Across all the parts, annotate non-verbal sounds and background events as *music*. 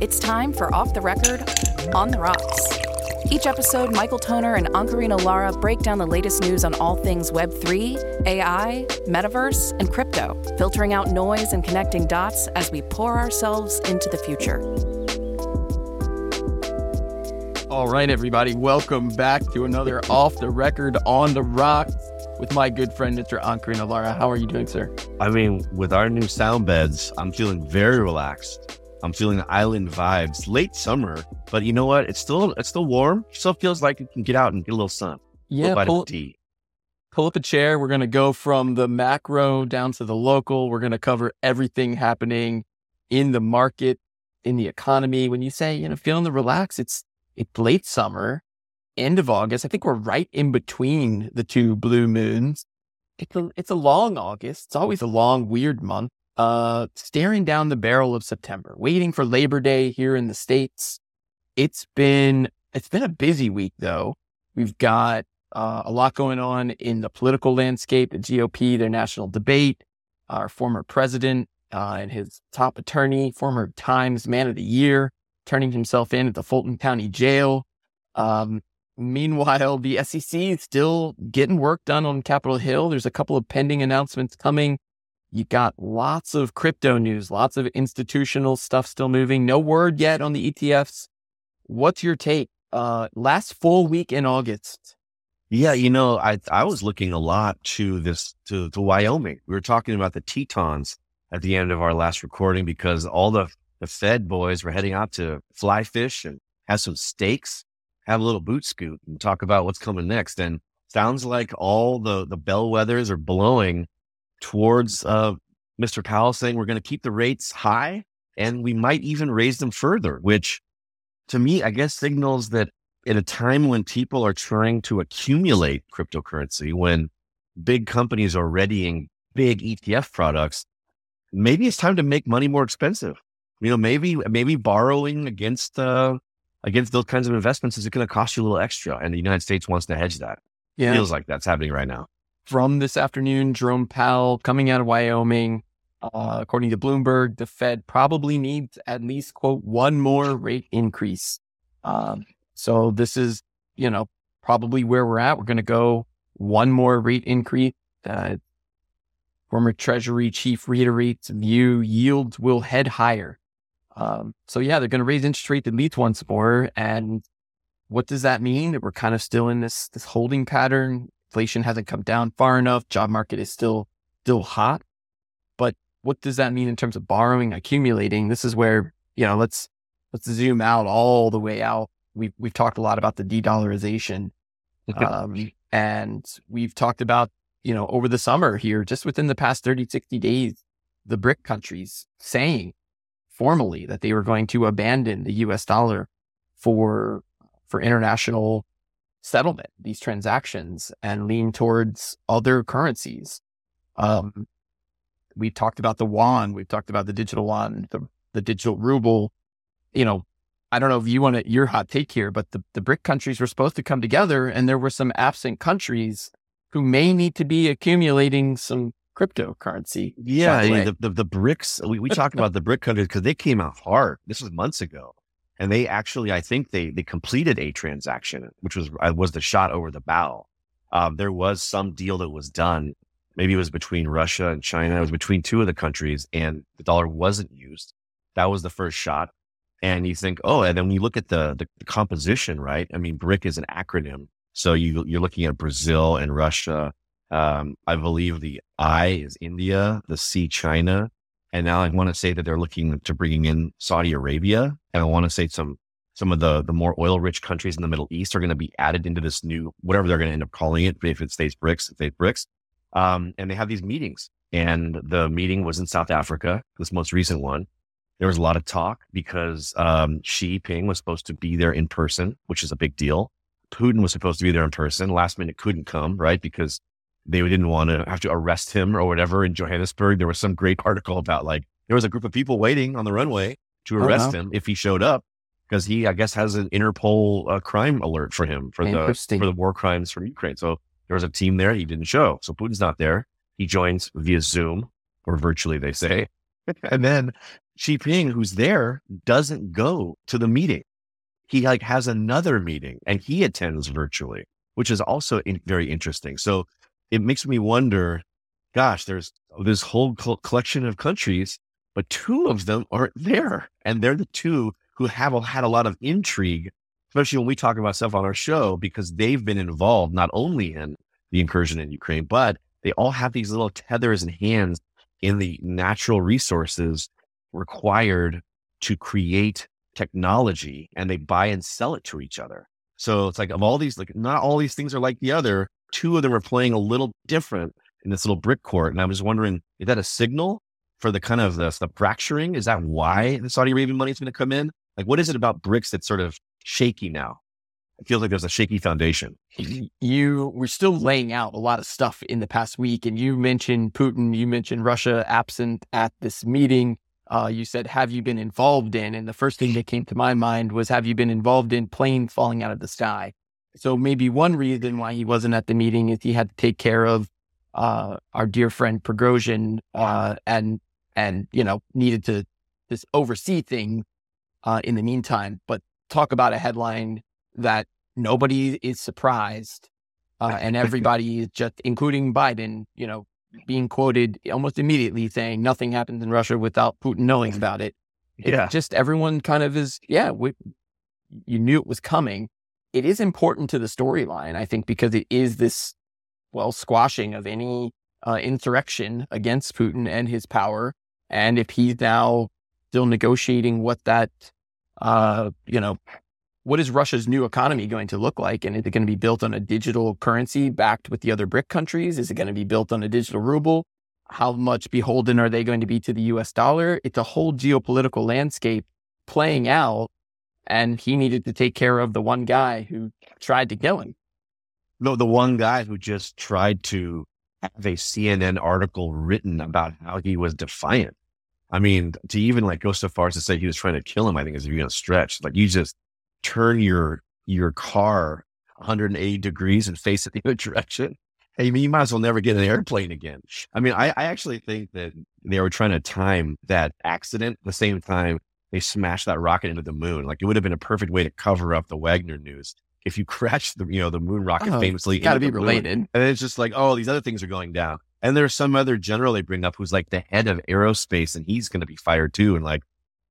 It's time for Off the Record on the Rocks. Each episode, Michael Toner and Ankarina Lara break down the latest news on all things Web3, AI, metaverse, and crypto, filtering out noise and connecting dots as we pour ourselves into the future. All right, everybody, welcome back to another Off the Record on the Rocks with my good friend, Mr. Ankarina Lara. How are you doing, sir? I mean, with our new sound beds, I'm feeling very relaxed. I'm feeling the island vibes. Late summer, but you know what? It's still it's still warm. Still feels like you can get out and get a little sun. Yeah, little pull, pull up a chair. We're gonna go from the macro down to the local. We're gonna cover everything happening in the market, in the economy. When you say you know feeling the relax, it's it's late summer, end of August. I think we're right in between the two blue moons. It's a it's a long August. It's always a long, weird month uh, staring down the barrel of September, waiting for Labor Day here in the States. It's been, it's been a busy week though. We've got uh, a lot going on in the political landscape, the GOP, their national debate, our former president uh, and his top attorney, former Times Man of the Year, turning himself in at the Fulton County Jail. Um, meanwhile, the SEC is still getting work done on Capitol Hill. There's a couple of pending announcements coming you got lots of crypto news, lots of institutional stuff still moving. No word yet on the ETFs. What's your take? Uh, last full week in August. Yeah, you know, I I was looking a lot to this to, to Wyoming. We were talking about the Tetons at the end of our last recording because all the the Fed boys were heading out to fly fish and have some steaks, have a little boot scoot, and talk about what's coming next. And sounds like all the the bellwethers are blowing towards uh, Mr. Powell saying we're going to keep the rates high and we might even raise them further, which to me, I guess signals that at a time when people are trying to accumulate cryptocurrency, when big companies are readying big ETF products, maybe it's time to make money more expensive. You know, maybe maybe borrowing against uh, against those kinds of investments is going to cost you a little extra, and the United States wants to hedge that. Yeah. Feels like that's happening right now from this afternoon, Jerome Powell coming out of Wyoming. Uh, according to Bloomberg, the Fed probably needs at least, quote, one more rate increase. Um, so this is, you know, probably where we're at. We're going to go one more rate increase. Uh, former Treasury chief reiterates view yields will head higher. Um, so yeah, they're going to raise interest rate at least once more. And what does that mean? That we're kind of still in this this holding pattern inflation hasn't come down far enough. Job market is still still hot. But what does that mean in terms of borrowing, accumulating? This is where, you know, let's let's zoom out all the way out. We've we've talked a lot about the de-dollarization. Um, and we've talked about, you know, over the summer here, just within the past 30, 60 days, the BRIC countries saying formally that they were going to abandon the US dollar for for international settlement, these transactions, and lean towards other currencies. Um, we talked about the yuan, we've talked about the digital yuan, the, the digital ruble. You know, I don't know if you want to, your hot take here, but the, the BRIC countries were supposed to come together, and there were some absent countries who may need to be accumulating some cryptocurrency. Yeah, I mean, the, the, the BRICS, we, we talked about the *laughs* BRIC countries because they came out hard. This was months ago and they actually, I think they they completed a transaction, which was uh, was the shot over the bow. Um, there was some deal that was done. Maybe it was between Russia and China. It was between two of the countries, and the dollar wasn't used. That was the first shot. And you think, oh, and then when you look at the, the, the composition, right? I mean, BRIC is an acronym. So you, you're looking at Brazil and Russia. Um, I believe the I is India, the C, China, and now I want to say that they're looking to bringing in Saudi Arabia. And I want to say some, some of the, the more oil rich countries in the Middle East are going to be added into this new, whatever they're going to end up calling it. If it stays BRICS, it stays BRICS. Um, and they have these meetings and the meeting was in South Africa, this most recent one. There was a lot of talk because, um, Xi Jinping was supposed to be there in person, which is a big deal. Putin was supposed to be there in person. Last minute couldn't come, right? Because they didn't want to have to arrest him or whatever in Johannesburg. There was some great *laughs* article about like there was a group of people waiting on the runway to oh, arrest him if he showed up because he, I guess, has an Interpol uh, crime alert for him for the for the war crimes from Ukraine. So there was a team there. He didn't show, so Putin's not there. He joins via Zoom or virtually, they say, *laughs* and then Xi Jinping, who's there, doesn't go to the meeting. He like has another meeting and he attends virtually, which is also in, very interesting. So it makes me wonder, gosh, there's this whole co- collection of countries, but two of them aren't there. And they're the two who have had a lot of intrigue, especially when we talk about stuff on our show, because they've been involved not only in the incursion in Ukraine, but they all have these little tethers and hands in the natural resources required to create technology and they buy and sell it to each other. So it's like of all these, like not all these things are like the other. Two of them are playing a little different in this little brick court. And I was wondering, is that a signal for the kind of the, the fracturing? Is that why the Saudi Arabian money is going to come in? Like, what is it about BRICS that's sort of shaky now? It feels like there's a shaky foundation. You were still laying out a lot of stuff in the past week, and you mentioned Putin, you mentioned Russia absent at this meeting. Uh, you said, Have you been involved in? And the first thing that came to my mind was, Have you been involved in planes falling out of the sky? So maybe one reason why he wasn't at the meeting is he had to take care of uh, our dear friend Prigozhin uh, and and you know needed to just oversee thing uh, in the meantime. But talk about a headline that nobody is surprised, uh, and *laughs* everybody is just, including Biden, you know, being quoted almost immediately saying nothing happens in Russia without Putin knowing about it. it yeah, just everyone kind of is. Yeah, we, you knew it was coming. It is important to the storyline, I think, because it is this well squashing of any uh, insurrection against Putin and his power. And if he's now still negotiating what that, uh, you know, what is Russia's new economy going to look like? And is it going to be built on a digital currency backed with the other BRIC countries? Is it going to be built on a digital ruble? How much beholden are they going to be to the US dollar? It's a whole geopolitical landscape playing out. And he needed to take care of the one guy who tried to kill him. No, the one guy who just tried to have a CNN article written about how he was defiant. I mean, to even like go so far as to say he was trying to kill him, I think is even a stretch. Like you just turn your your car 180 degrees and face it the other direction. Hey, you might as well never get an airplane again. I mean, I, I actually think that they were trying to time that accident the same time they smashed that rocket into the moon. Like it would have been a perfect way to cover up the Wagner news. If you *laughs* crash the, you know, the moon rocket oh, famously, got to be related. Moon, and it's just like, oh, these other things are going down. And there's some other general they bring up who's like the head of aerospace, and he's going to be fired too. And like,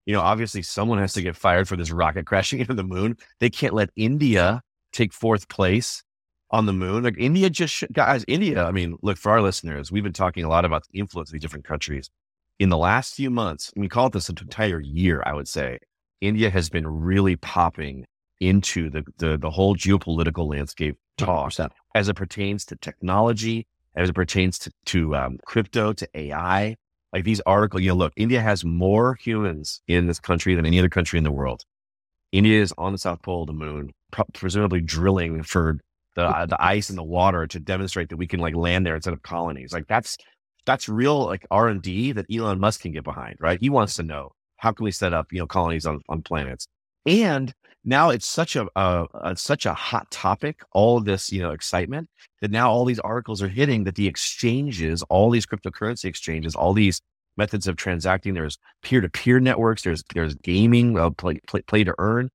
you know, obviously someone has to get fired for this rocket *laughs* crashing into the moon. They can't let India take fourth place on the moon. Like India just, guys, India, I mean, look, for our listeners, we've been talking a lot about the influence of these different countries. In the last few months, we call it this entire year, I would say, India has been really popping into the, the, the whole geopolitical landscape talk 100%. as it pertains to technology, as it pertains to, to um, crypto, to AI, like these articles, you know, look, India has more humans in this country than any other country in the world. India is on the South Pole of the moon, presumably drilling for the uh, the ice and the water to demonstrate that we can like land there instead of colonies. Like that's that's real like R and D that Elon Musk can get behind, right? He wants to know how can we set up you know colonies on on planets, and now it's such a, a, a, such a hot topic all this you know excitement that now all these articles are hitting that the exchanges all these cryptocurrency exchanges all these methods of transacting there's peer-to-peer networks there's there's gaming uh, play, play, play to earn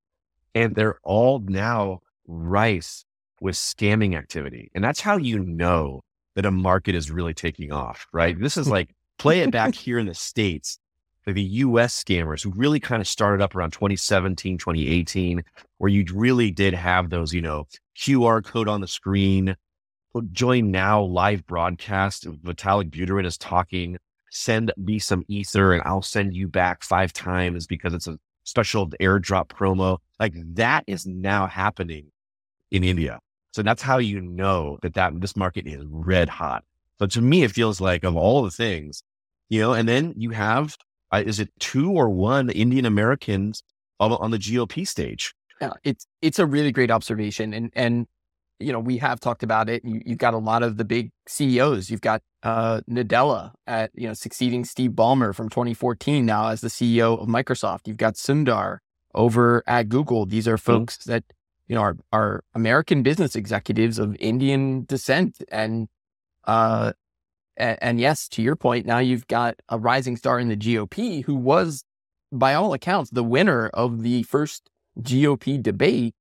and they're all now rice with scamming activity and that's how you know that a market is really taking off right this is *laughs* like play it back here in the states the US scammers who really kind of started up around 2017, 2018, where you really did have those, you know, QR code on the screen. Join now live broadcast. Vitalik Buterin is talking. Send me some ether and I'll send you back five times because it's a special airdrop promo. Like that is now happening in India. So that's how you know that, that this market is red hot. So to me, it feels like of all the things, you know, and then you have uh, is it two or one Indian Americans on, on the GOP stage? Yeah, it's it's a really great observation, and and you know we have talked about it. You, have got a lot of the big CEOs. You've got uh, Nadella at you know succeeding Steve Ballmer from 2014 now as the CEO of Microsoft. You've got Sundar over at Google. These are mm-hmm. folks mm-hmm. that you know are are American business executives of Indian descent, and uh, and, and, yes, to your point, now you've got a rising star in the GOP who was by all accounts, the winner of the first GOP debate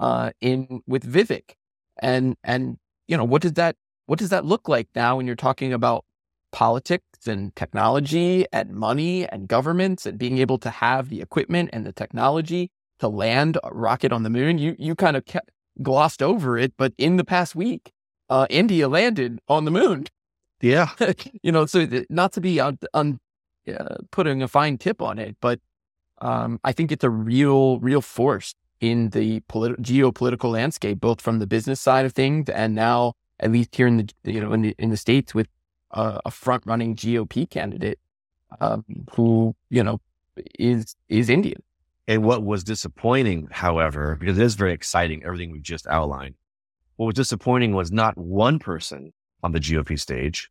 uh, in with Vivek, and and you know what does that what does that look like now when you're talking about politics and technology and money and governments and being able to have the equipment and the technology to land a rocket on the moon? You you kind of glossed over it, but in the past week, uh, India landed on the moon. Yeah, *laughs* you know, so not to be on, on uh, putting a fine tip on it, but um, I think it's a real, real force in the politi- geopolitical landscape, both from the business side of things and now, at least here in the you know in the in the states, with uh, a front running GOP candidate um, who you know is is Indian. And what was disappointing, however, because it is very exciting, everything we've just outlined. What was disappointing was not one person on the GOP stage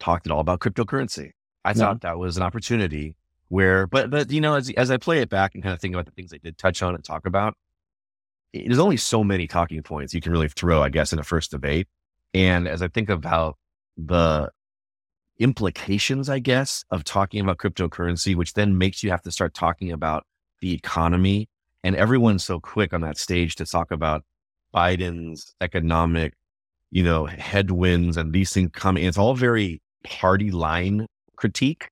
talked at all about cryptocurrency. I no. thought that was an opportunity where, but, but, you know, as, as I play it back and kind of think about the things they did touch on and talk about, there's only so many talking points you can really throw, I guess, in a first debate. And as I think about the implications, I guess, of talking about cryptocurrency, which then makes you have to start talking about the economy. And everyone's so quick on that stage to talk about Biden's economic, you know, headwinds and these things coming. It's all very party line critique.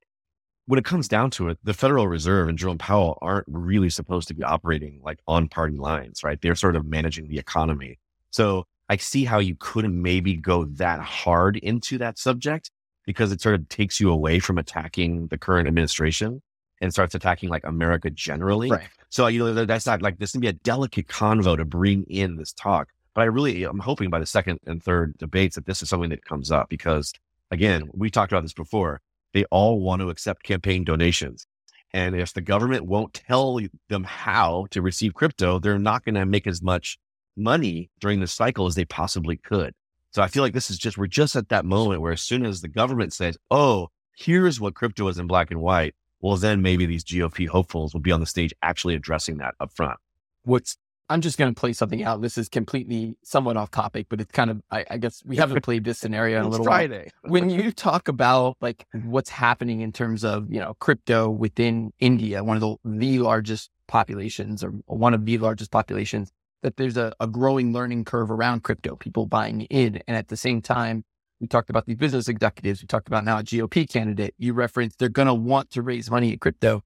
When it comes down to it, the Federal Reserve and Jerome Powell aren't really supposed to be operating like on party lines, right? They're sort of managing the economy. So I see how you couldn't maybe go that hard into that subject because it sort of takes you away from attacking the current administration and starts attacking like America generally. Right. So, you know, that's not like this can be a delicate convo to bring in this talk. But I really, I'm hoping by the second and third debates that this is something that comes up because again, we talked about this before. They all want to accept campaign donations. And if the government won't tell them how to receive crypto, they're not going to make as much money during the cycle as they possibly could. So I feel like this is just, we're just at that moment where as soon as the government says, oh, here's what crypto is in black and white, well, then maybe these GOP hopefuls will be on the stage actually addressing that up front. What's I'm just going to play something out. This is completely somewhat off topic, but it's kind of, I, I guess we haven't played this scenario in a little Friday. while. *laughs* When you talk about like what's happening in terms of, you know, crypto within India, one of the, the largest populations or one of the largest populations, that there's a, a growing learning curve around crypto, people buying in. And at the same time, we talked about these business executives. We talked about now a GOP candidate. You referenced they're going to want to raise money in crypto.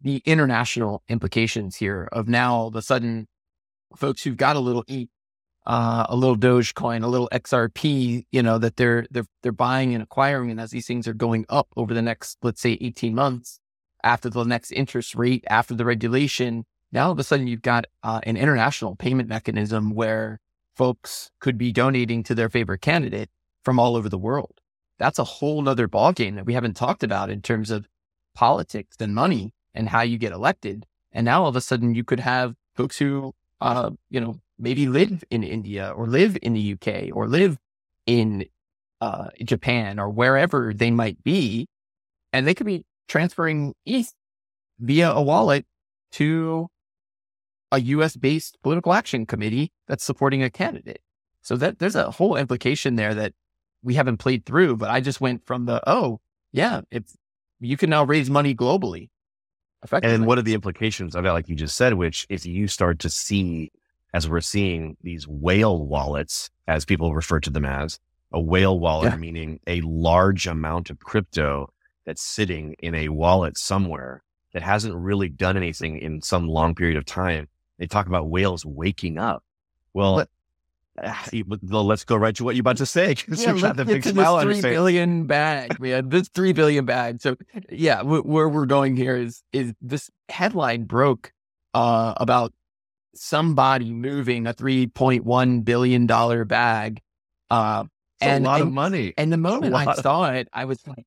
The international implications here of now all of a sudden folks who've got a little ETH, uh, a little Dogecoin, a little XRP, you know, that they're they're they're buying and acquiring, and as these things are going up over the next, let's say, eighteen months, after the next interest rate, after the regulation, now all of a sudden you've got uh, an international payment mechanism where folks could be donating to their favorite candidate from all over the world. That's a whole nother ballgame that we haven't talked about in terms of politics and money and how you get elected. And now all of a sudden you could have folks who, uh, you know, maybe live in India or live in the UK or live in uh, Japan or wherever they might be, and they could be transferring ETH via a wallet to a US based political action committee that's supporting a candidate. So that there's a whole implication there that we haven't played through, but I just went from the, oh, yeah, if you can now raise money globally. And what are the implications of that, like you just said, which if you start to see, as we're seeing these whale wallets, as people refer to them as, a whale wallet, yeah. meaning a large amount of crypto that's sitting in a wallet somewhere that hasn't really done anything in some long period of time. They talk about whales waking up. Well, but, well, let's go right to what you're about to say. Yeah, let's the to this three billion bag, man. This three billion bag. So, yeah, where we're going here is is this headline broke uh, about somebody moving a three point one billion dollar bag, uh, and a lot and, of money. And the moment I saw it, I was like,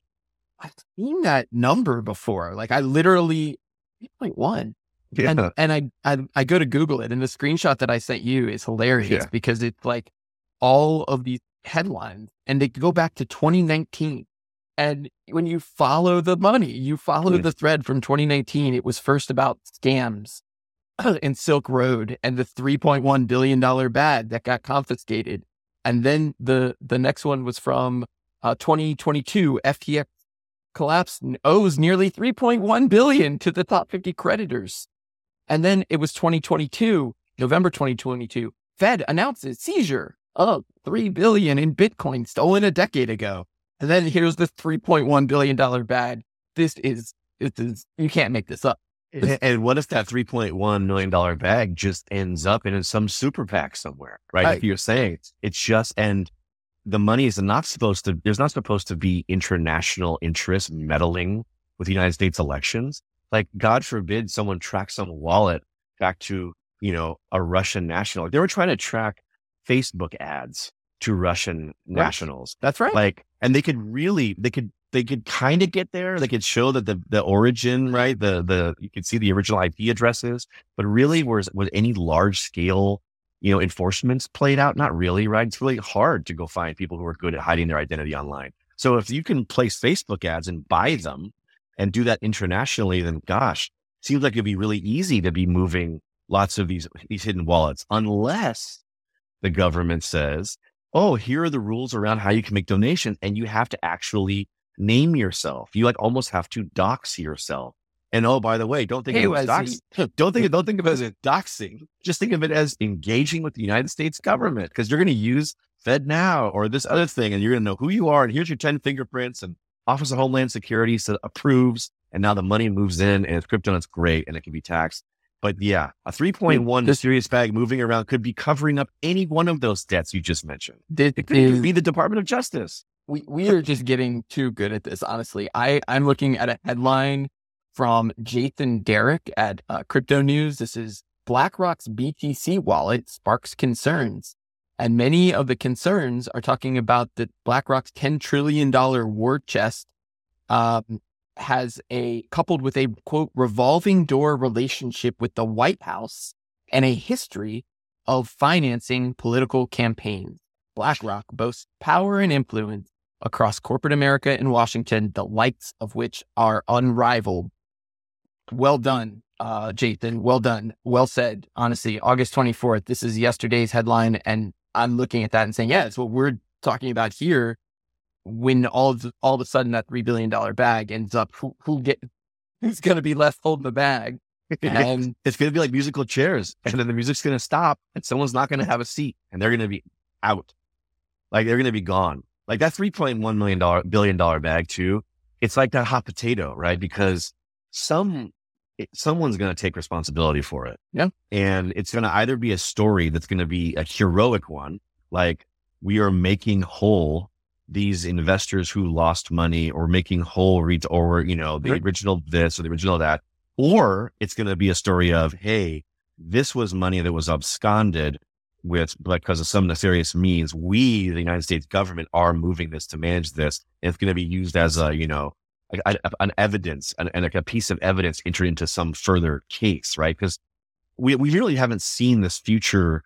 I've seen that number before. Like I literally three point one. Yeah. And, and I, I, I go to Google it, and the screenshot that I sent you is hilarious yeah. because it's like all of these headlines, and they go back to 2019. And when you follow the money, you follow mm. the thread from 2019. It was first about scams *clears throat* in Silk Road and the 3.1 billion dollar bag that got confiscated, and then the the next one was from uh, 2022 FTX collapse owes nearly 3.1 billion to the top 50 creditors. And then it was 2022, November 2022. Fed announces seizure of 3 billion in Bitcoin stolen a decade ago. And then here's the 3.1 billion dollar bag. This is this is you can't make this up. And, what if that $3.1 million bag just ends up in some super PAC somewhere, right? Right. If you're saying it's just, and the money is not supposed to, there's not supposed to be international interest meddling with the United States elections. Like, God forbid someone tracks some wallet back to, you know, a Russian national. They were trying to track Facebook ads to Russian nationals. That's right. Like, and they could really, they could, they could kind of get there. They could show that the, the origin, right? The, the, you could see the original IP addresses, but really was, was any large scale, you know, enforcements played out? Not really, right? It's really hard to go find people who are good at hiding their identity online. So if you can place Facebook ads and buy them and do that internationally, then gosh, seems like it'd be really easy to be moving lots of these, these hidden wallets, unless the government says, oh, here are the rules around how you can make donations. And you have to actually name yourself. You like almost have to dox yourself. And oh, by the way, don't think Hey, of it as Wesley. dox- *laughs* don't think don't think of it as a doxing. Just think of it as engaging with the United States government because you're going to use FedNow or this other thing, and you're going to know who you are. And here's your ten fingerprints, and Office of Homeland Security so approves, and now the money moves in, and it's crypto, and it's great, and it can be taxed. But yeah, a 3.1 This- serious bag moving around could be covering up any one of those debts you just mentioned. It could is- be the Department of Justice. we, we are just getting too good at this, honestly. I, I'm looking at a headline from Jathan Derrick at uh, Crypto News. This is BlackRock's BTC wallet sparks concerns. And many of the concerns are talking about that BlackRock's $10 trillion war chest um, has a coupled with a quote revolving door relationship with the White House and a history of financing political campaigns. BlackRock boasts power and influence across corporate America and Washington, the likes of which are unrivaled. Well done, uh, Jathan. Well done. Well said. Honestly, August 24th. This is yesterday's headline. And I'm looking at that and saying, yeah, it's what we're talking about here. When all of, all of a sudden that $3 billion bag ends up, who, who get, *laughs* who's going to be left holding the bag? *laughs* And it's going to be like musical chairs, and then the music's going to stop, and someone's not going to have a seat, and they're going to be out, like they're going to be gone. Like that three point one million dollar billion dollar bag too. It's like that hot potato, right? Because some someone's going to take responsibility for it. Yeah. and it's going to either be a story that's going to be a heroic one, like we are making whole these investors who lost money, or making whole, re- or you know, the Right. original this or the original that or it's going to be a story of, hey, this was money that was absconded with because of some nefarious means. We, the United States government, are moving this to manage this. And it's going to be used as a, you know, a- an evidence and, like a piece of evidence entered into some further case, right? Because we, we really haven't seen this future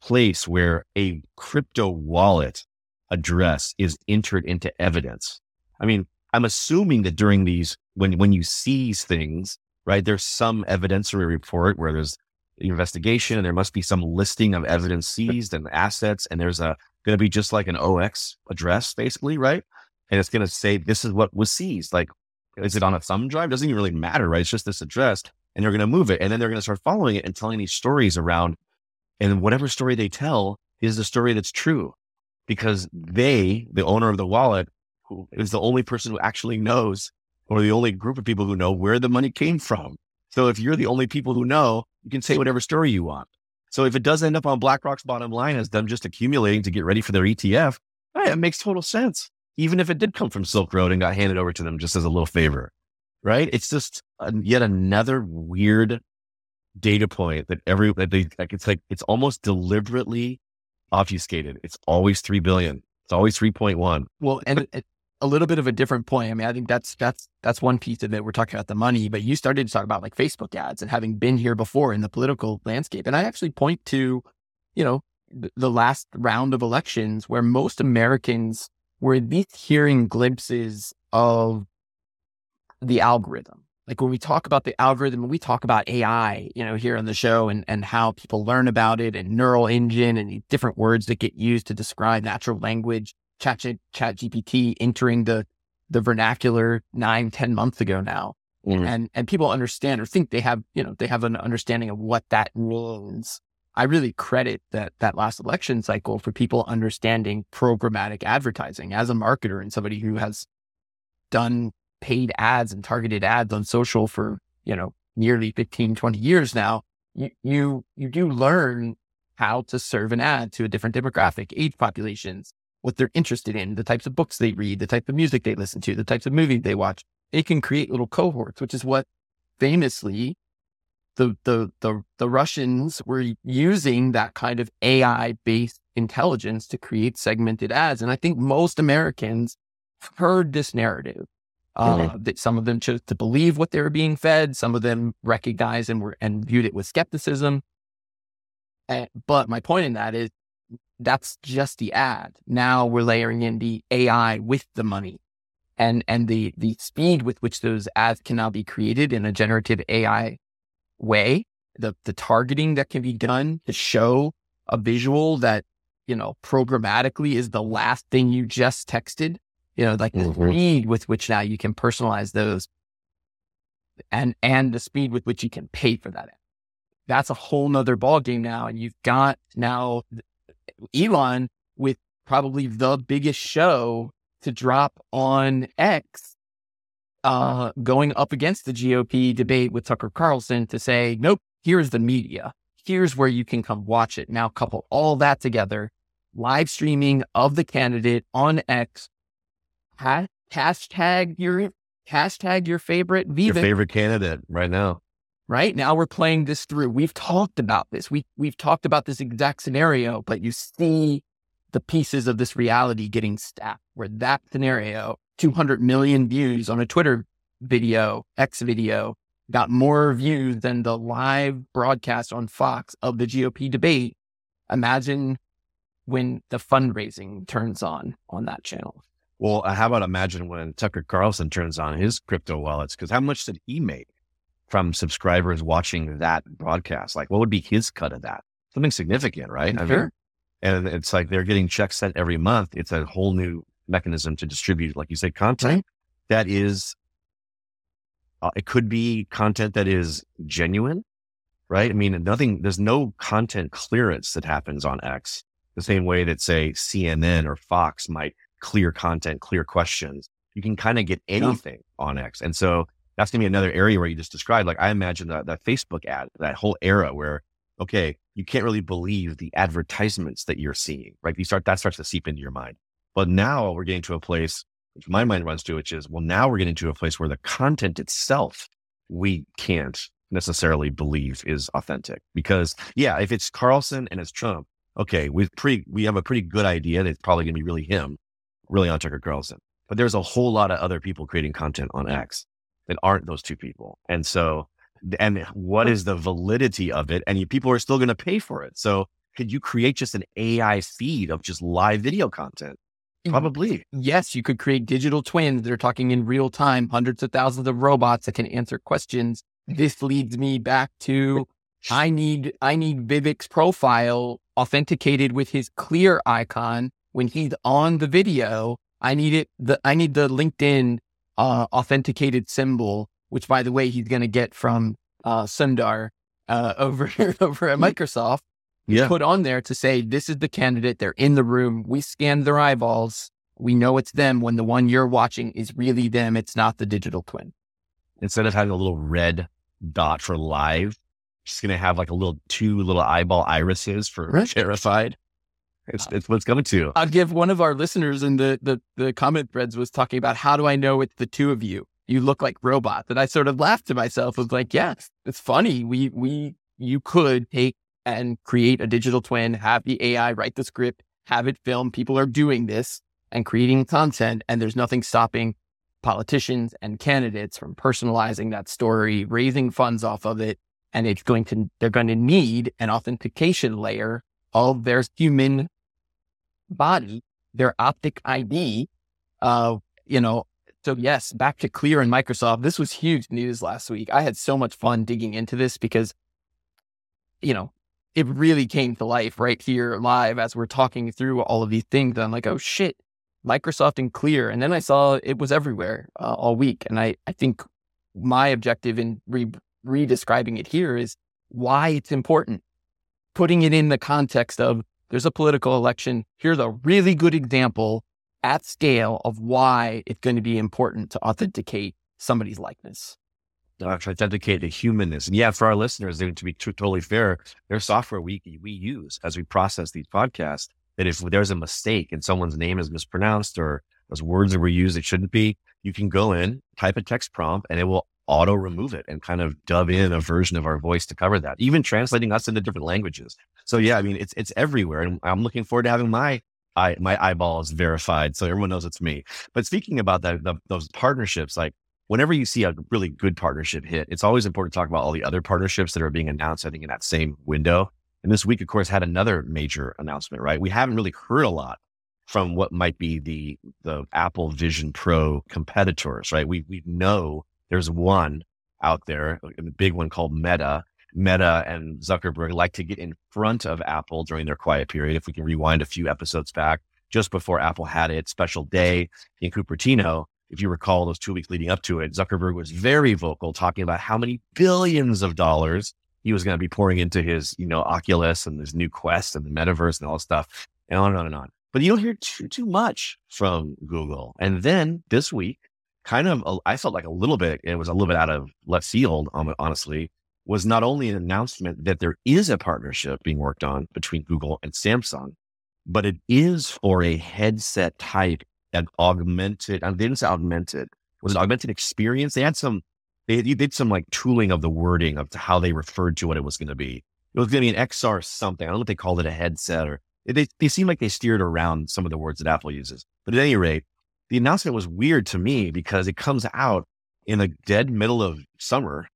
place where a crypto wallet address is entered into evidence. I mean, I'm assuming that during these, when, when you seize things, right, there's some evidentiary report where there's the investigation and there must be some listing of evidence seized and assets. And there's a going to be just like an 0x address, basically, right? And it's going to say, this is what was seized. Like, is it on a thumb drive? Doesn't even really matter, right? It's just this address and they're going to move it. And then they're going to start following it and telling these stories around. And whatever story they tell is the story that's true because they, the owner of the wallet, who is the only person who actually knows, or the only group of people who know where the money came from. So if you're the only people who know, you can say whatever story you want. So if it does end up on BlackRock's bottom line as them just accumulating to get ready for their ETF, it makes total sense. Even if it did come from Silk Road and got handed over to them just as a little favor, right? It's just a, yet another weird data point that every that they like. It's like it's almost deliberately obfuscated. It's always three billion. It's always three point one. Well, and it- a little bit of a different point. I mean, I think that's that's that's one piece of it. We're talking about the money, but you started to talk about like Facebook ads and having been here before in the political landscape. And I actually point to, you know, the last round of elections where most Americans were at least hearing glimpses of the algorithm. Like when we talk about the algorithm, when we talk about AI, you know, here on the show and, and how people learn about it and neural engine and different words that get used to describe natural language, chat, ChatGPT entering the, the vernacular nine, ten months ago now. Mhm. And and people understand or think they have, you know, they have an understanding of what that means. I really credit that that last election cycle for people understanding programmatic advertising as a marketer and somebody who has done paid ads and targeted ads on social for, you know, nearly 15, 20 years now. You you you do learn how to serve an ad to a different demographic, age populations, what they're interested in, the types of books they read, the type of music they listen to, the types of movies they watch. It can create little cohorts, which is what famously the the the the Russians were using that kind of AI based intelligence to create segmented ads. And I think most Americans heard this narrative. Uh, that some of them chose to believe what they were being fed. Some of them recognized and were and viewed it with skepticism. And, but my point in that is that's just the ad. Now we're layering in the AI with the money and, and the, the speed with which those ads can now be created in a generative AI way, the, the targeting that can be done to show a visual that, you know, programmatically is the last thing you just texted, you know, like the Mhm. speed with which now you can personalize those and, and the speed with which you can pay for that. That's a whole nother ballgame now. And you've got now Elon with probably the biggest show to drop on X, uh, going up against the GOP debate with Tucker Carlson to say, nope, here's the media. Here's where you can come watch it. Now couple all that together, live streaming of the candidate on X, ha- hashtag your, hashtag your favorite Your favorite candidate right now. right now we're playing this through we've talked about this we we've talked about this exact scenario but you see the pieces of this reality getting stacked where that scenario 200 million views on a twitter video x video got more views than the live broadcast on fox of the gop debate imagine when the fundraising turns on on that channel Well, uh, how about imagine when Tucker Carlson turns on his crypto wallets? Because how much did he make from subscribers watching that broadcast? Like, what would be his cut of that? Something significant, right? I mean, Sure. And it's like they're getting checks sent every month. It's a whole new mechanism to distribute, like you say, content that is. Uh, it could be content that is genuine, right? I mean, nothing. There's no content clearance that happens on X the same way that say CNN or Fox might clear content, clear questions. You can kind of get anything on X. And so that's gonna be another area where you just described, like I imagine that, that Facebook ad, that whole era where, okay, you can't really believe the advertisements that you're seeing, right? You start, that starts to seep into your mind. But now we're getting to a place, which my mind runs to, which is, well, now we're getting to a place where the content itself, we can't necessarily believe is authentic because yeah, if it's Carlson and it's Trump, okay, we've pretty, we have a pretty good idea that it's probably going to be really him, really on Tucker Carlson. But there's a whole lot of other people creating content on X that aren't those two people. And so, and what is the validity of it? And people are still going to pay for it. So could you create just an AI feed of just live video content? Probably. yes, you could create digital twins that are talking in real time, hundreds of thousands of robots that can answer questions. This leads me back to I need I need Vivek's profile authenticated with his clear icon when he's on the video. I need it the I need the LinkedIn uh, authenticated symbol, which by the way he's gonna get from uh, Sundar uh, *laughs* over over at Microsoft Yeah. put on there to say this is the candidate. They're in the room. We scanned their eyeballs. We know it's them when the one you're watching is really them. It's not the digital twin. Instead of having a little red dot for live, she's going to have like a little, two little eyeball irises for Right. verified. It's, it's what's coming to. I'll give one of our listeners in the, the, the comment threads was talking about how do I know it's the two of you? You look like robots. And I sort of laughed to myself. was like, yeah, it's funny. We, we, you could take and create a digital twin, have the AI write the script, have it film. People are doing this and creating content. And there's nothing stopping politicians and candidates from personalizing that story, raising funds off of it. And it's going to, they're going to need an authentication layer of their human body, their optic ID. Uh, you know, so yes, back to Clear and Microsoft. This was huge news last week. I had so much fun digging into this because, you know, it really came to life right here live as we're talking through all of these things. I'm like, oh shit, Microsoft and Clear. And then I saw it was everywhere uh, all week. And I, I think my objective in re, re-describing it here is why it's important. Putting it in the context of there's a political election. Here's a really good example at scale of why it's going to be important to authenticate somebody's likeness. Actually, authenticate the humanness. And yeah, for our listeners, to be t- totally fair, there's software we we use as we process these podcasts. That if there's a mistake and someone's name is mispronounced or those words that were used it shouldn't be, you can go in, type a text prompt, and it will auto remove it and kind of dub in a version of our voice to cover that, even translating us into different languages. So yeah, I mean, it's, it's everywhere. And I'm looking forward to having my eye, my is verified. So everyone knows it's me. But speaking about that, the, those partnerships, like whenever you see a really good partnership hit, it's always important to talk about all the other partnerships that are being announced, I think in that same window. And this week, of course, had another major announcement, right? We haven't really heard a lot from what might be the the Apple Vision Pro competitors, right? We we know there's one out there, a big one called Meta. Meta and Zuckerberg like to get in front of Apple during their quiet period. If we can rewind a few episodes back, just before Apple had its special day in Cupertino, if you recall those two weeks leading up to it, Zuckerberg was very vocal talking about how many billions of dollars he was going to be pouring into his, you know, Oculus and his new Quest and the metaverse and all this stuff, and on and on and on. But you don't hear too too much from Google. And then this week, kind of, I felt like a little bit, it was a little bit out of left field, honestly, was not only an announcement that there is a partnership being worked on between Google and Samsung, but it is for a headset type and augmented, and they didn't say augmented, was it augmented experience? They had some, they, they did some like tooling of the wording of how they referred to what it was going to be. It was going to be an XR something. I don't know if they called it a headset or they, they seem like they steered around some of the words that Apple uses. But at any rate, the announcement was weird to me because it comes out in the dead middle of summer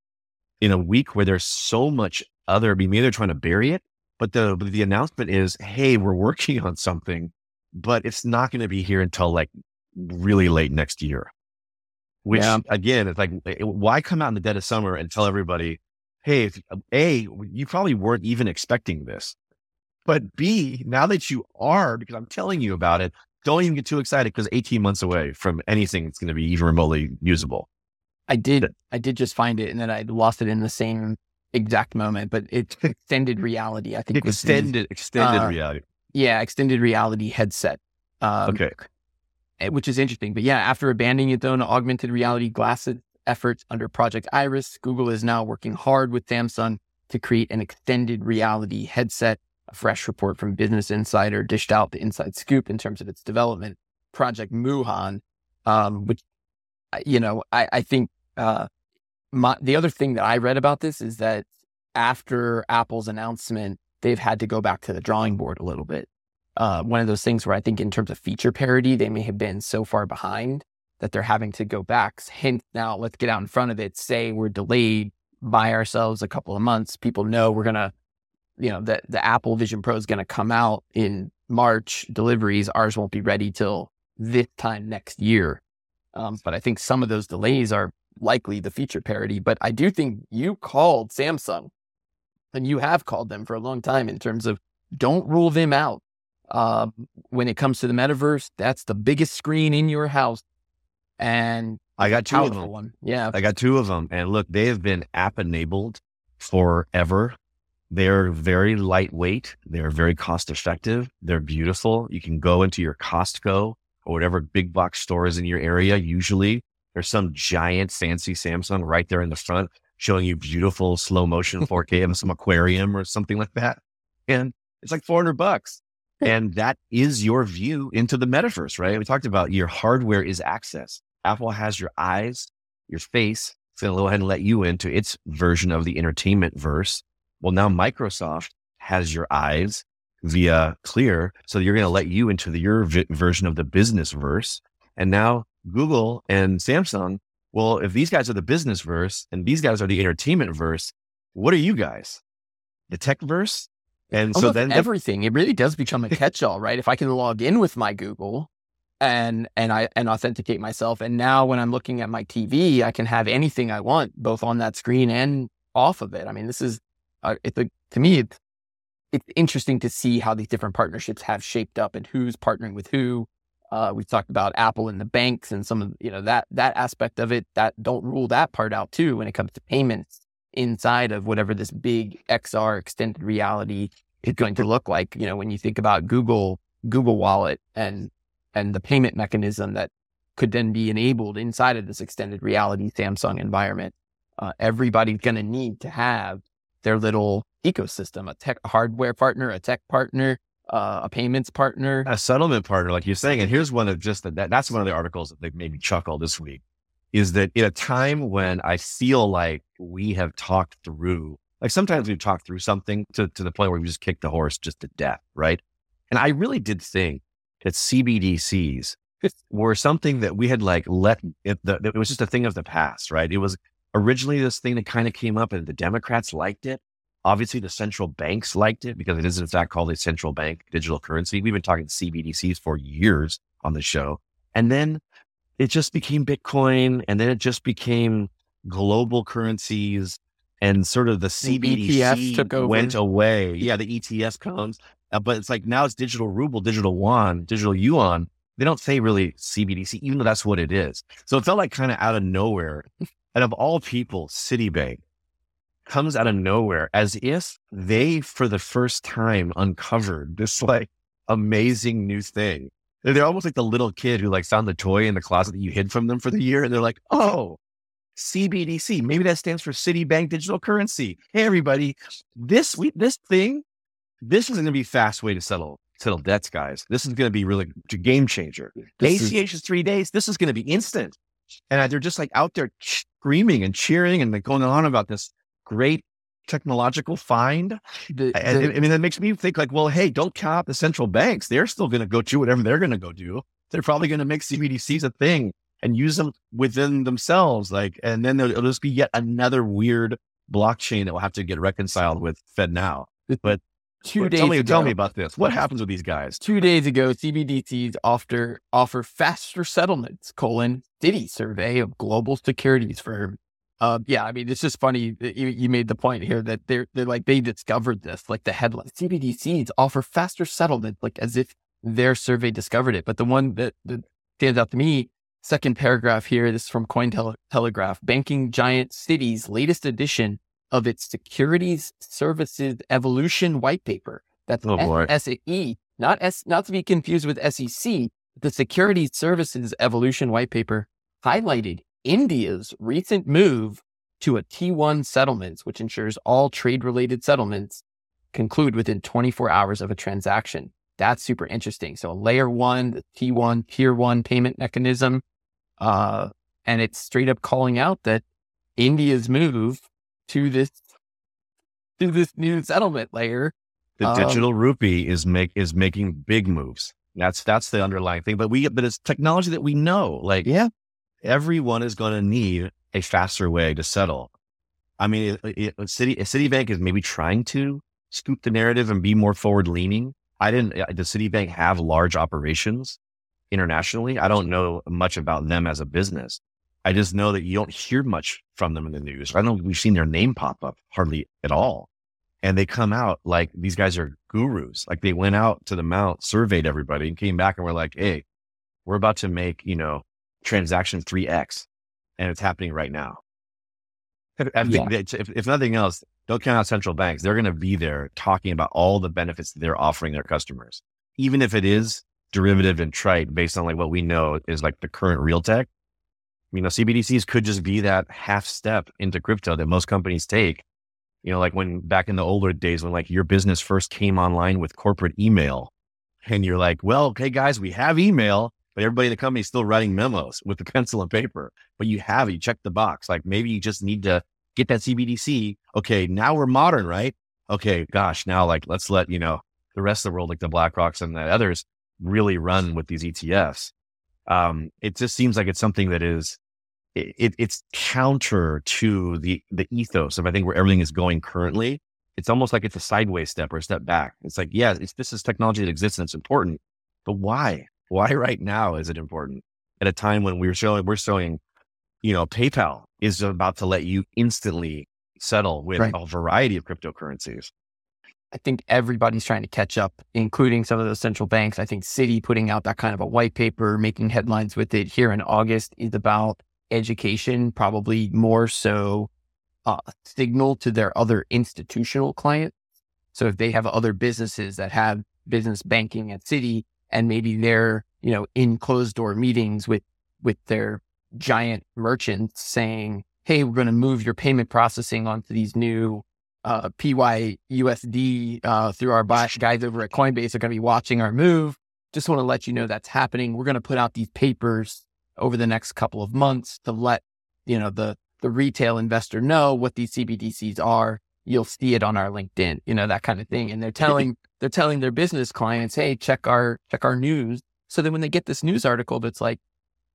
in a week where there's so much other, I mean, maybe they're trying to bury it, but the, the announcement is, Hey, we're working on something, but it's not going to be here until like really late next year. Which yeah. again, it's like, eh, why come out in the dead of summer and tell everybody, Hey, if, A, you probably weren't even expecting this. But B, now that you are, because I'm telling you about it, don't even get too excited because 18 months away from anything that's going to be even remotely usable. I did. I did just find it, and then I lost it in the same exact moment. But it's *laughs* extended reality. I think extended extended uh, reality. Yeah, extended reality headset. Um, okay. Eh, which is interesting, but yeah, after abandoning its own augmented reality glasses efforts under Project Iris, Google is now working hard with Samsung to create an extended reality headset a fresh report from Business Insider dished out the inside scoop in terms of its development. Project Muhan, um, which, you know, I, I think uh, my, the other thing that I read about this is that after Apple's announcement, they've had to go back to the drawing board a little bit. Uh, one of those things where I think, in terms of feature parity, they may have been so far behind that they're having to go back. Hint now, let's get out in front of it. Say we're delayed by ourselves a couple of months. People know we're going to you know, the, the Apple Vision Pro is going to come out in March deliveries. Ours won't be ready till this time next year. Um, but I think some of those delays are likely the feature parity. But I do think you called Samsung and you have called them for a long time in terms of don't rule them out. Uh, when it comes to the metaverse, that's the biggest screen in your house. And I got two of them. One. Yeah. I got two of them. And look, they have been app enabled forever. They're very lightweight. They're very cost effective. They're beautiful. You can go into your Costco or whatever big box store is in your area. Usually there's some giant fancy Samsung right there in the front showing you beautiful slow motion *laughs* 4K of some aquarium or something like that. And it's like 400 bucks. *laughs* And that is your view into the metaverse, right? We talked about your hardware is access. Apple has your eyes, your face. It's going to go ahead and let you into its version of the entertainment verse. Well, now Microsoft has your eyes via Clear. So you're going to let you into the, your vi- version of the business verse. And now Google and Samsung, well, if these guys are the business verse and these guys are the entertainment verse, what are you guys? The tech verse? And Almost so then everything, it really does become a *laughs* catch all, right? If I can log in with my Google and and I and authenticate myself. And now when I'm looking at my TV, I can have anything I want, both on that screen and off of it. I mean, this is uh, it, to me, it's, it's interesting to see how these different partnerships have shaped up and who's partnering with who. Uh, we've talked about Apple and the banks and some of you know that that aspect of it. That don't rule that part out too when it comes to payments inside of whatever this big XR extended reality is going to look like. You know, when you think about Google Google Wallet and and the payment mechanism that could then be enabled inside of this extended reality Samsung environment, uh, everybody's going to need to have their little ecosystem, a tech hardware partner, a tech partner, uh, a payments partner, a settlement partner, like you're saying. And here's one of just the, that, that's one of the articles that made me chuckle this week is that in a time when I feel like we have talked through, like sometimes we've talked through something to, to the point where we just kicked the horse just to death, right? And I really did think that CBDCs were something that we had like let it, the, it was just a thing of the past, right? It was originally this thing that kind of came up and the Democrats liked it. Obviously, the central banks liked it because it is, in fact, called a central bank digital currency. We've been talking CBDCs for years on the show. And then it just became Bitcoin. And then it just became global currencies. And sort of the CBDC went away. Yeah, the ETFs comes. Uh, but it's like now it's digital ruble, digital yuan, digital yuan. They don't say really CBDC, even though that's what it is. So it felt like kind of out of nowhere. and of all people, Citibank comes out of nowhere as if they, for the first time, uncovered this like amazing new thing. They're almost like the little kid who like found the toy in the closet that you hid from them for the year. And they're like, oh, CBDC. Maybe that stands for Citibank Digital Currency. Hey, everybody, this we, this thing, this is going to be fast way to settle settle debts, guys. This is going to be really a game changer. This ACH is, is three days. This is going to be instant. And uh, they're just like out there screaming and cheering and like going on about this great technological find. The, the, I, I mean, that makes me think like, well, hey, don't out the central banks. They're still going to go do whatever they're going to go do. They're probably going to make CBDCs a thing and use them within themselves. Like, and then it'll just be yet another weird blockchain that will have to get reconciled with FedNow. But two days tell me, ago, tell me about this. What happens with these guys? Two days ago, CBDCs offer offer faster settlements. Colon Citi survey of global securities firm uh, yeah, I mean, it's just funny you, you made the point here that they're they're like they discovered this, like the headline CBDCs offer faster settlement, like as if their survey discovered it. But the one that, that stands out to me, second paragraph here, this is from Cointelegraph, banking giant Citi's latest edition of its Securities Services Evolution white paper. That's oh, SAE, not S, not to be confused with SEC. The Securities Services Evolution white paper highlighted India's recent move to a T1 settlements, which ensures all trade related settlements conclude within 24 hours of a transaction. That's super interesting. So layer one, the T1, tier one payment mechanism. Uh, and it's straight up calling out that India's move to this, to this new settlement layer. The um, digital rupee is make, is making big moves. That's, that's the underlying thing. But we, but it's technology that we know. Like, yeah, everyone is going to need a faster way to settle. I mean, it, it, Citi, Citibank is maybe trying to scoop the narrative and be more forward leaning. I didn't, does Citibank have large operations internationally? I don't know much about them as a business. I just know that you don't hear much from them in the news. I know we've seen their name pop up hardly at all. And they come out like these guys are gurus. Like they went out to the mount, surveyed everybody and came back and were like, Hey, we're about to make, you know, transaction 3x and it's happening right now. I think yeah. if, if nothing else, don't count out central banks. They're going to be there talking about all the benefits they're offering their customers, even if it is derivative and trite based on like what we know is like the current real tech. You know, CBDCs could just be that half step into crypto that most companies take. You know, like when back in the older days when like your business first came online with corporate email and you're like, well, okay, guys, we have email but everybody in the company is still writing memos with the *laughs* pencil and paper. But you have you check the box. Like maybe you just need to get that CBDC. Okay, now we're modern, right? Okay, gosh, now like let's let you know the rest of the world, like the BlackRocks and the others, really run with these ETFs. Um, it just seems like it's something that is it, it's counter to the the ethos of I think where everything is going currently. It's almost like it's a sideways step or a step back. It's like, yeah, it's, this is technology that exists and it's important, but why? Why right now is it important at a time when we're showing we're showing you know paypal is about to let you instantly settle with right. a variety of cryptocurrencies I think everybody's trying to catch up, including some of those central banks. I think Citi putting out that kind of a white paper, making headlines with it here in August is about education, probably more so uh, signal to their other institutional clients. So if they have other businesses that have business banking at Citi and maybe they're, you know, in closed door meetings with, with their giant merchants saying, Hey, we're going to move your payment processing onto these new uh, PYUSD uh, through our guys over at Coinbase are going to be watching our move. Just want to let you know that's happening. We're going to put out these papers over the next couple of months to let you know the the retail investor know what these CBDCs are. You'll see it on our LinkedIn, you know that kind of thing. And they're telling they're telling their business clients, hey, check our check our news. So then when they get this news article that's like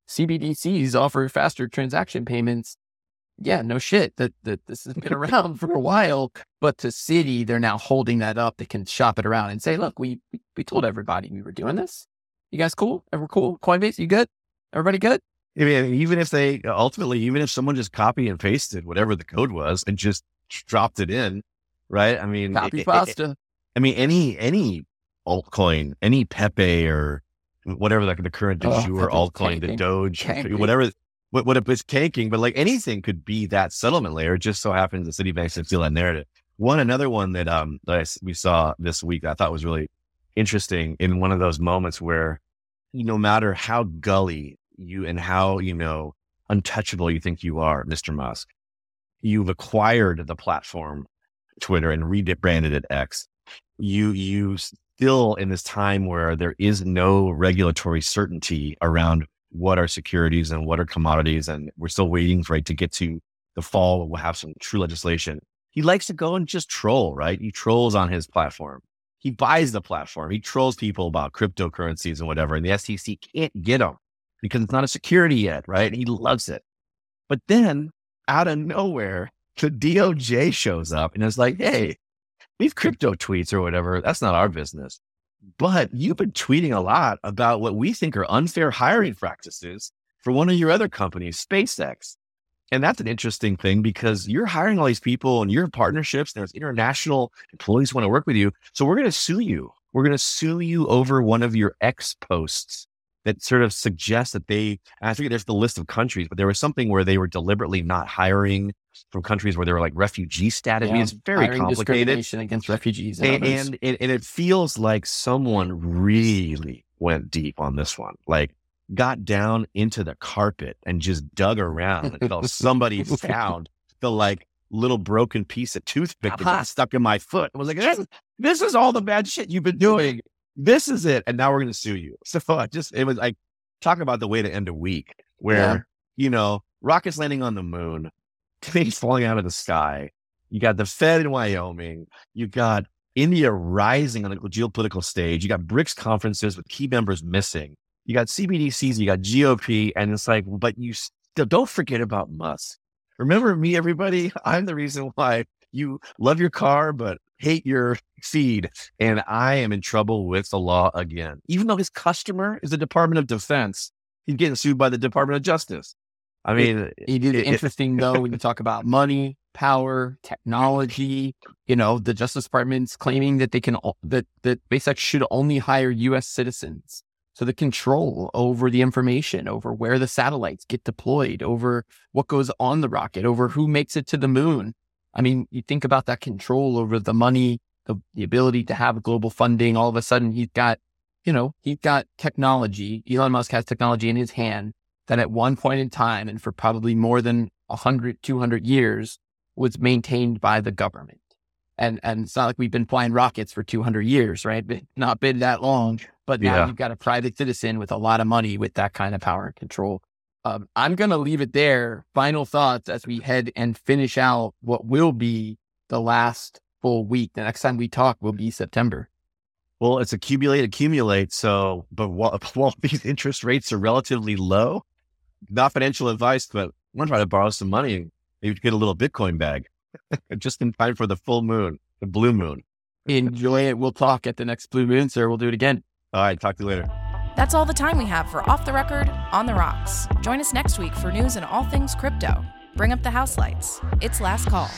CBDCs offer faster transaction payments, yeah, no shit. That that this has been *laughs* around for a while, but to Citi, they're now holding that up. They can shop it around and say, look, we we told everybody we were doing this. You guys cool? Ever cool? Coinbase, you good? Everybody good? I mean, even if they ultimately, even if someone just copy and pasted whatever the code was and just dropped it in, right? I mean, copy it, pasta. It, I mean, any any altcoin, any Pepe or whatever the, the current de jour oh, altcoin, the Doge, whatever what, what it was caking, but like anything could be that settlement layer. It just so happens the Citibanks to steal that narrative. One, another one that, um, that I, we saw this week that I thought was really interesting in one of those moments where no matter how gully you and how, you know, untouchable you think you are, Mr. Musk, you've acquired the platform Twitter and rebranded it X. You, you still in this time where there is no regulatory certainty around what are securities and what are commodities. And we're still waiting for it to get to the fall. We'll have some true legislation. He likes to go and just troll, right? He trolls on his platform. He buys the platform. He trolls people about cryptocurrencies and whatever. And the SEC can't get him because it's not a security yet, right? He loves it. But then out of nowhere, the DOJ shows up and is like, hey, these crypto tweets or whatever, that's not our business. But you've been tweeting a lot about what we think are unfair hiring practices for one of your other companies, SpaceX. And that's an interesting thing because you're hiring all these people and you're in partnerships. There's international employees want to work with you. So we're going to sue you. We're going to sue you over one of your X posts that sort of suggests that they, I think there's the list of countries, but there was something where they were deliberately not hiring from countries where they were like refugee status. Yeah, I mean, it's very complicated. against refugees. And, and, and, and, it feels like someone really went deep on this one. Like got down into the carpet and just dug around until somebody *laughs* found the like little broken piece of toothpick that uh-huh. got stuck in my foot. I was like, this, this is all the bad shit you've been doing this is it. And now we're going to sue you. So *laughs* I just, it was like talking about the way to end a week where, yeah. you know, rockets landing on the moon, *laughs* things falling out of the sky. You got the Fed in Wyoming. You got India rising on the geopolitical stage. You got BRICS conferences with key members missing. You got CBDCs, you got GOP. And it's like, but you still don't forget about Musk. Remember me, everybody? *laughs* I'm the reason why you love your car, but hate your feed. And I am in trouble with the law again. Even though his customer is the Department of Defense, he's getting sued by the Department of Justice. I mean, it, it is it, interesting though when you talk about money, power, technology. You know, the Justice Department's claiming that they can that that SpaceX should only hire U.S. citizens. So the control over the information, over where the satellites get deployed, over what goes on the rocket, over who makes it to the moon, I mean, you think about that control over the money, the, the ability to have global funding. All of a sudden, he's got, you know, he's got technology. Elon Musk has technology in his hand that at one point in time and for probably more than 100, 200 years was maintained by the government. And, and it's not like we've been flying rockets for 200 years, right? Not been that long, but now yeah. you've got a private citizen with a lot of money with that kind of power and control. Um, I'm going to leave it there. Final thoughts as we head and finish out what will be the last full week. The next time we talk will be September. Well, it's accumulate, accumulate. So, but while, *laughs* while these interest rates are relatively low, not financial advice, but I'm going to try to borrow some money and maybe get a little Bitcoin bag *laughs* just in time for the full moon, the blue moon. Enjoy it. We'll talk at the next blue moon, sir. We'll do it again. All right. Talk to you later. That's all the time we have for Off the Record, On the Rocks. Join us next week for news and all things crypto. Bring up the house lights. It's last call.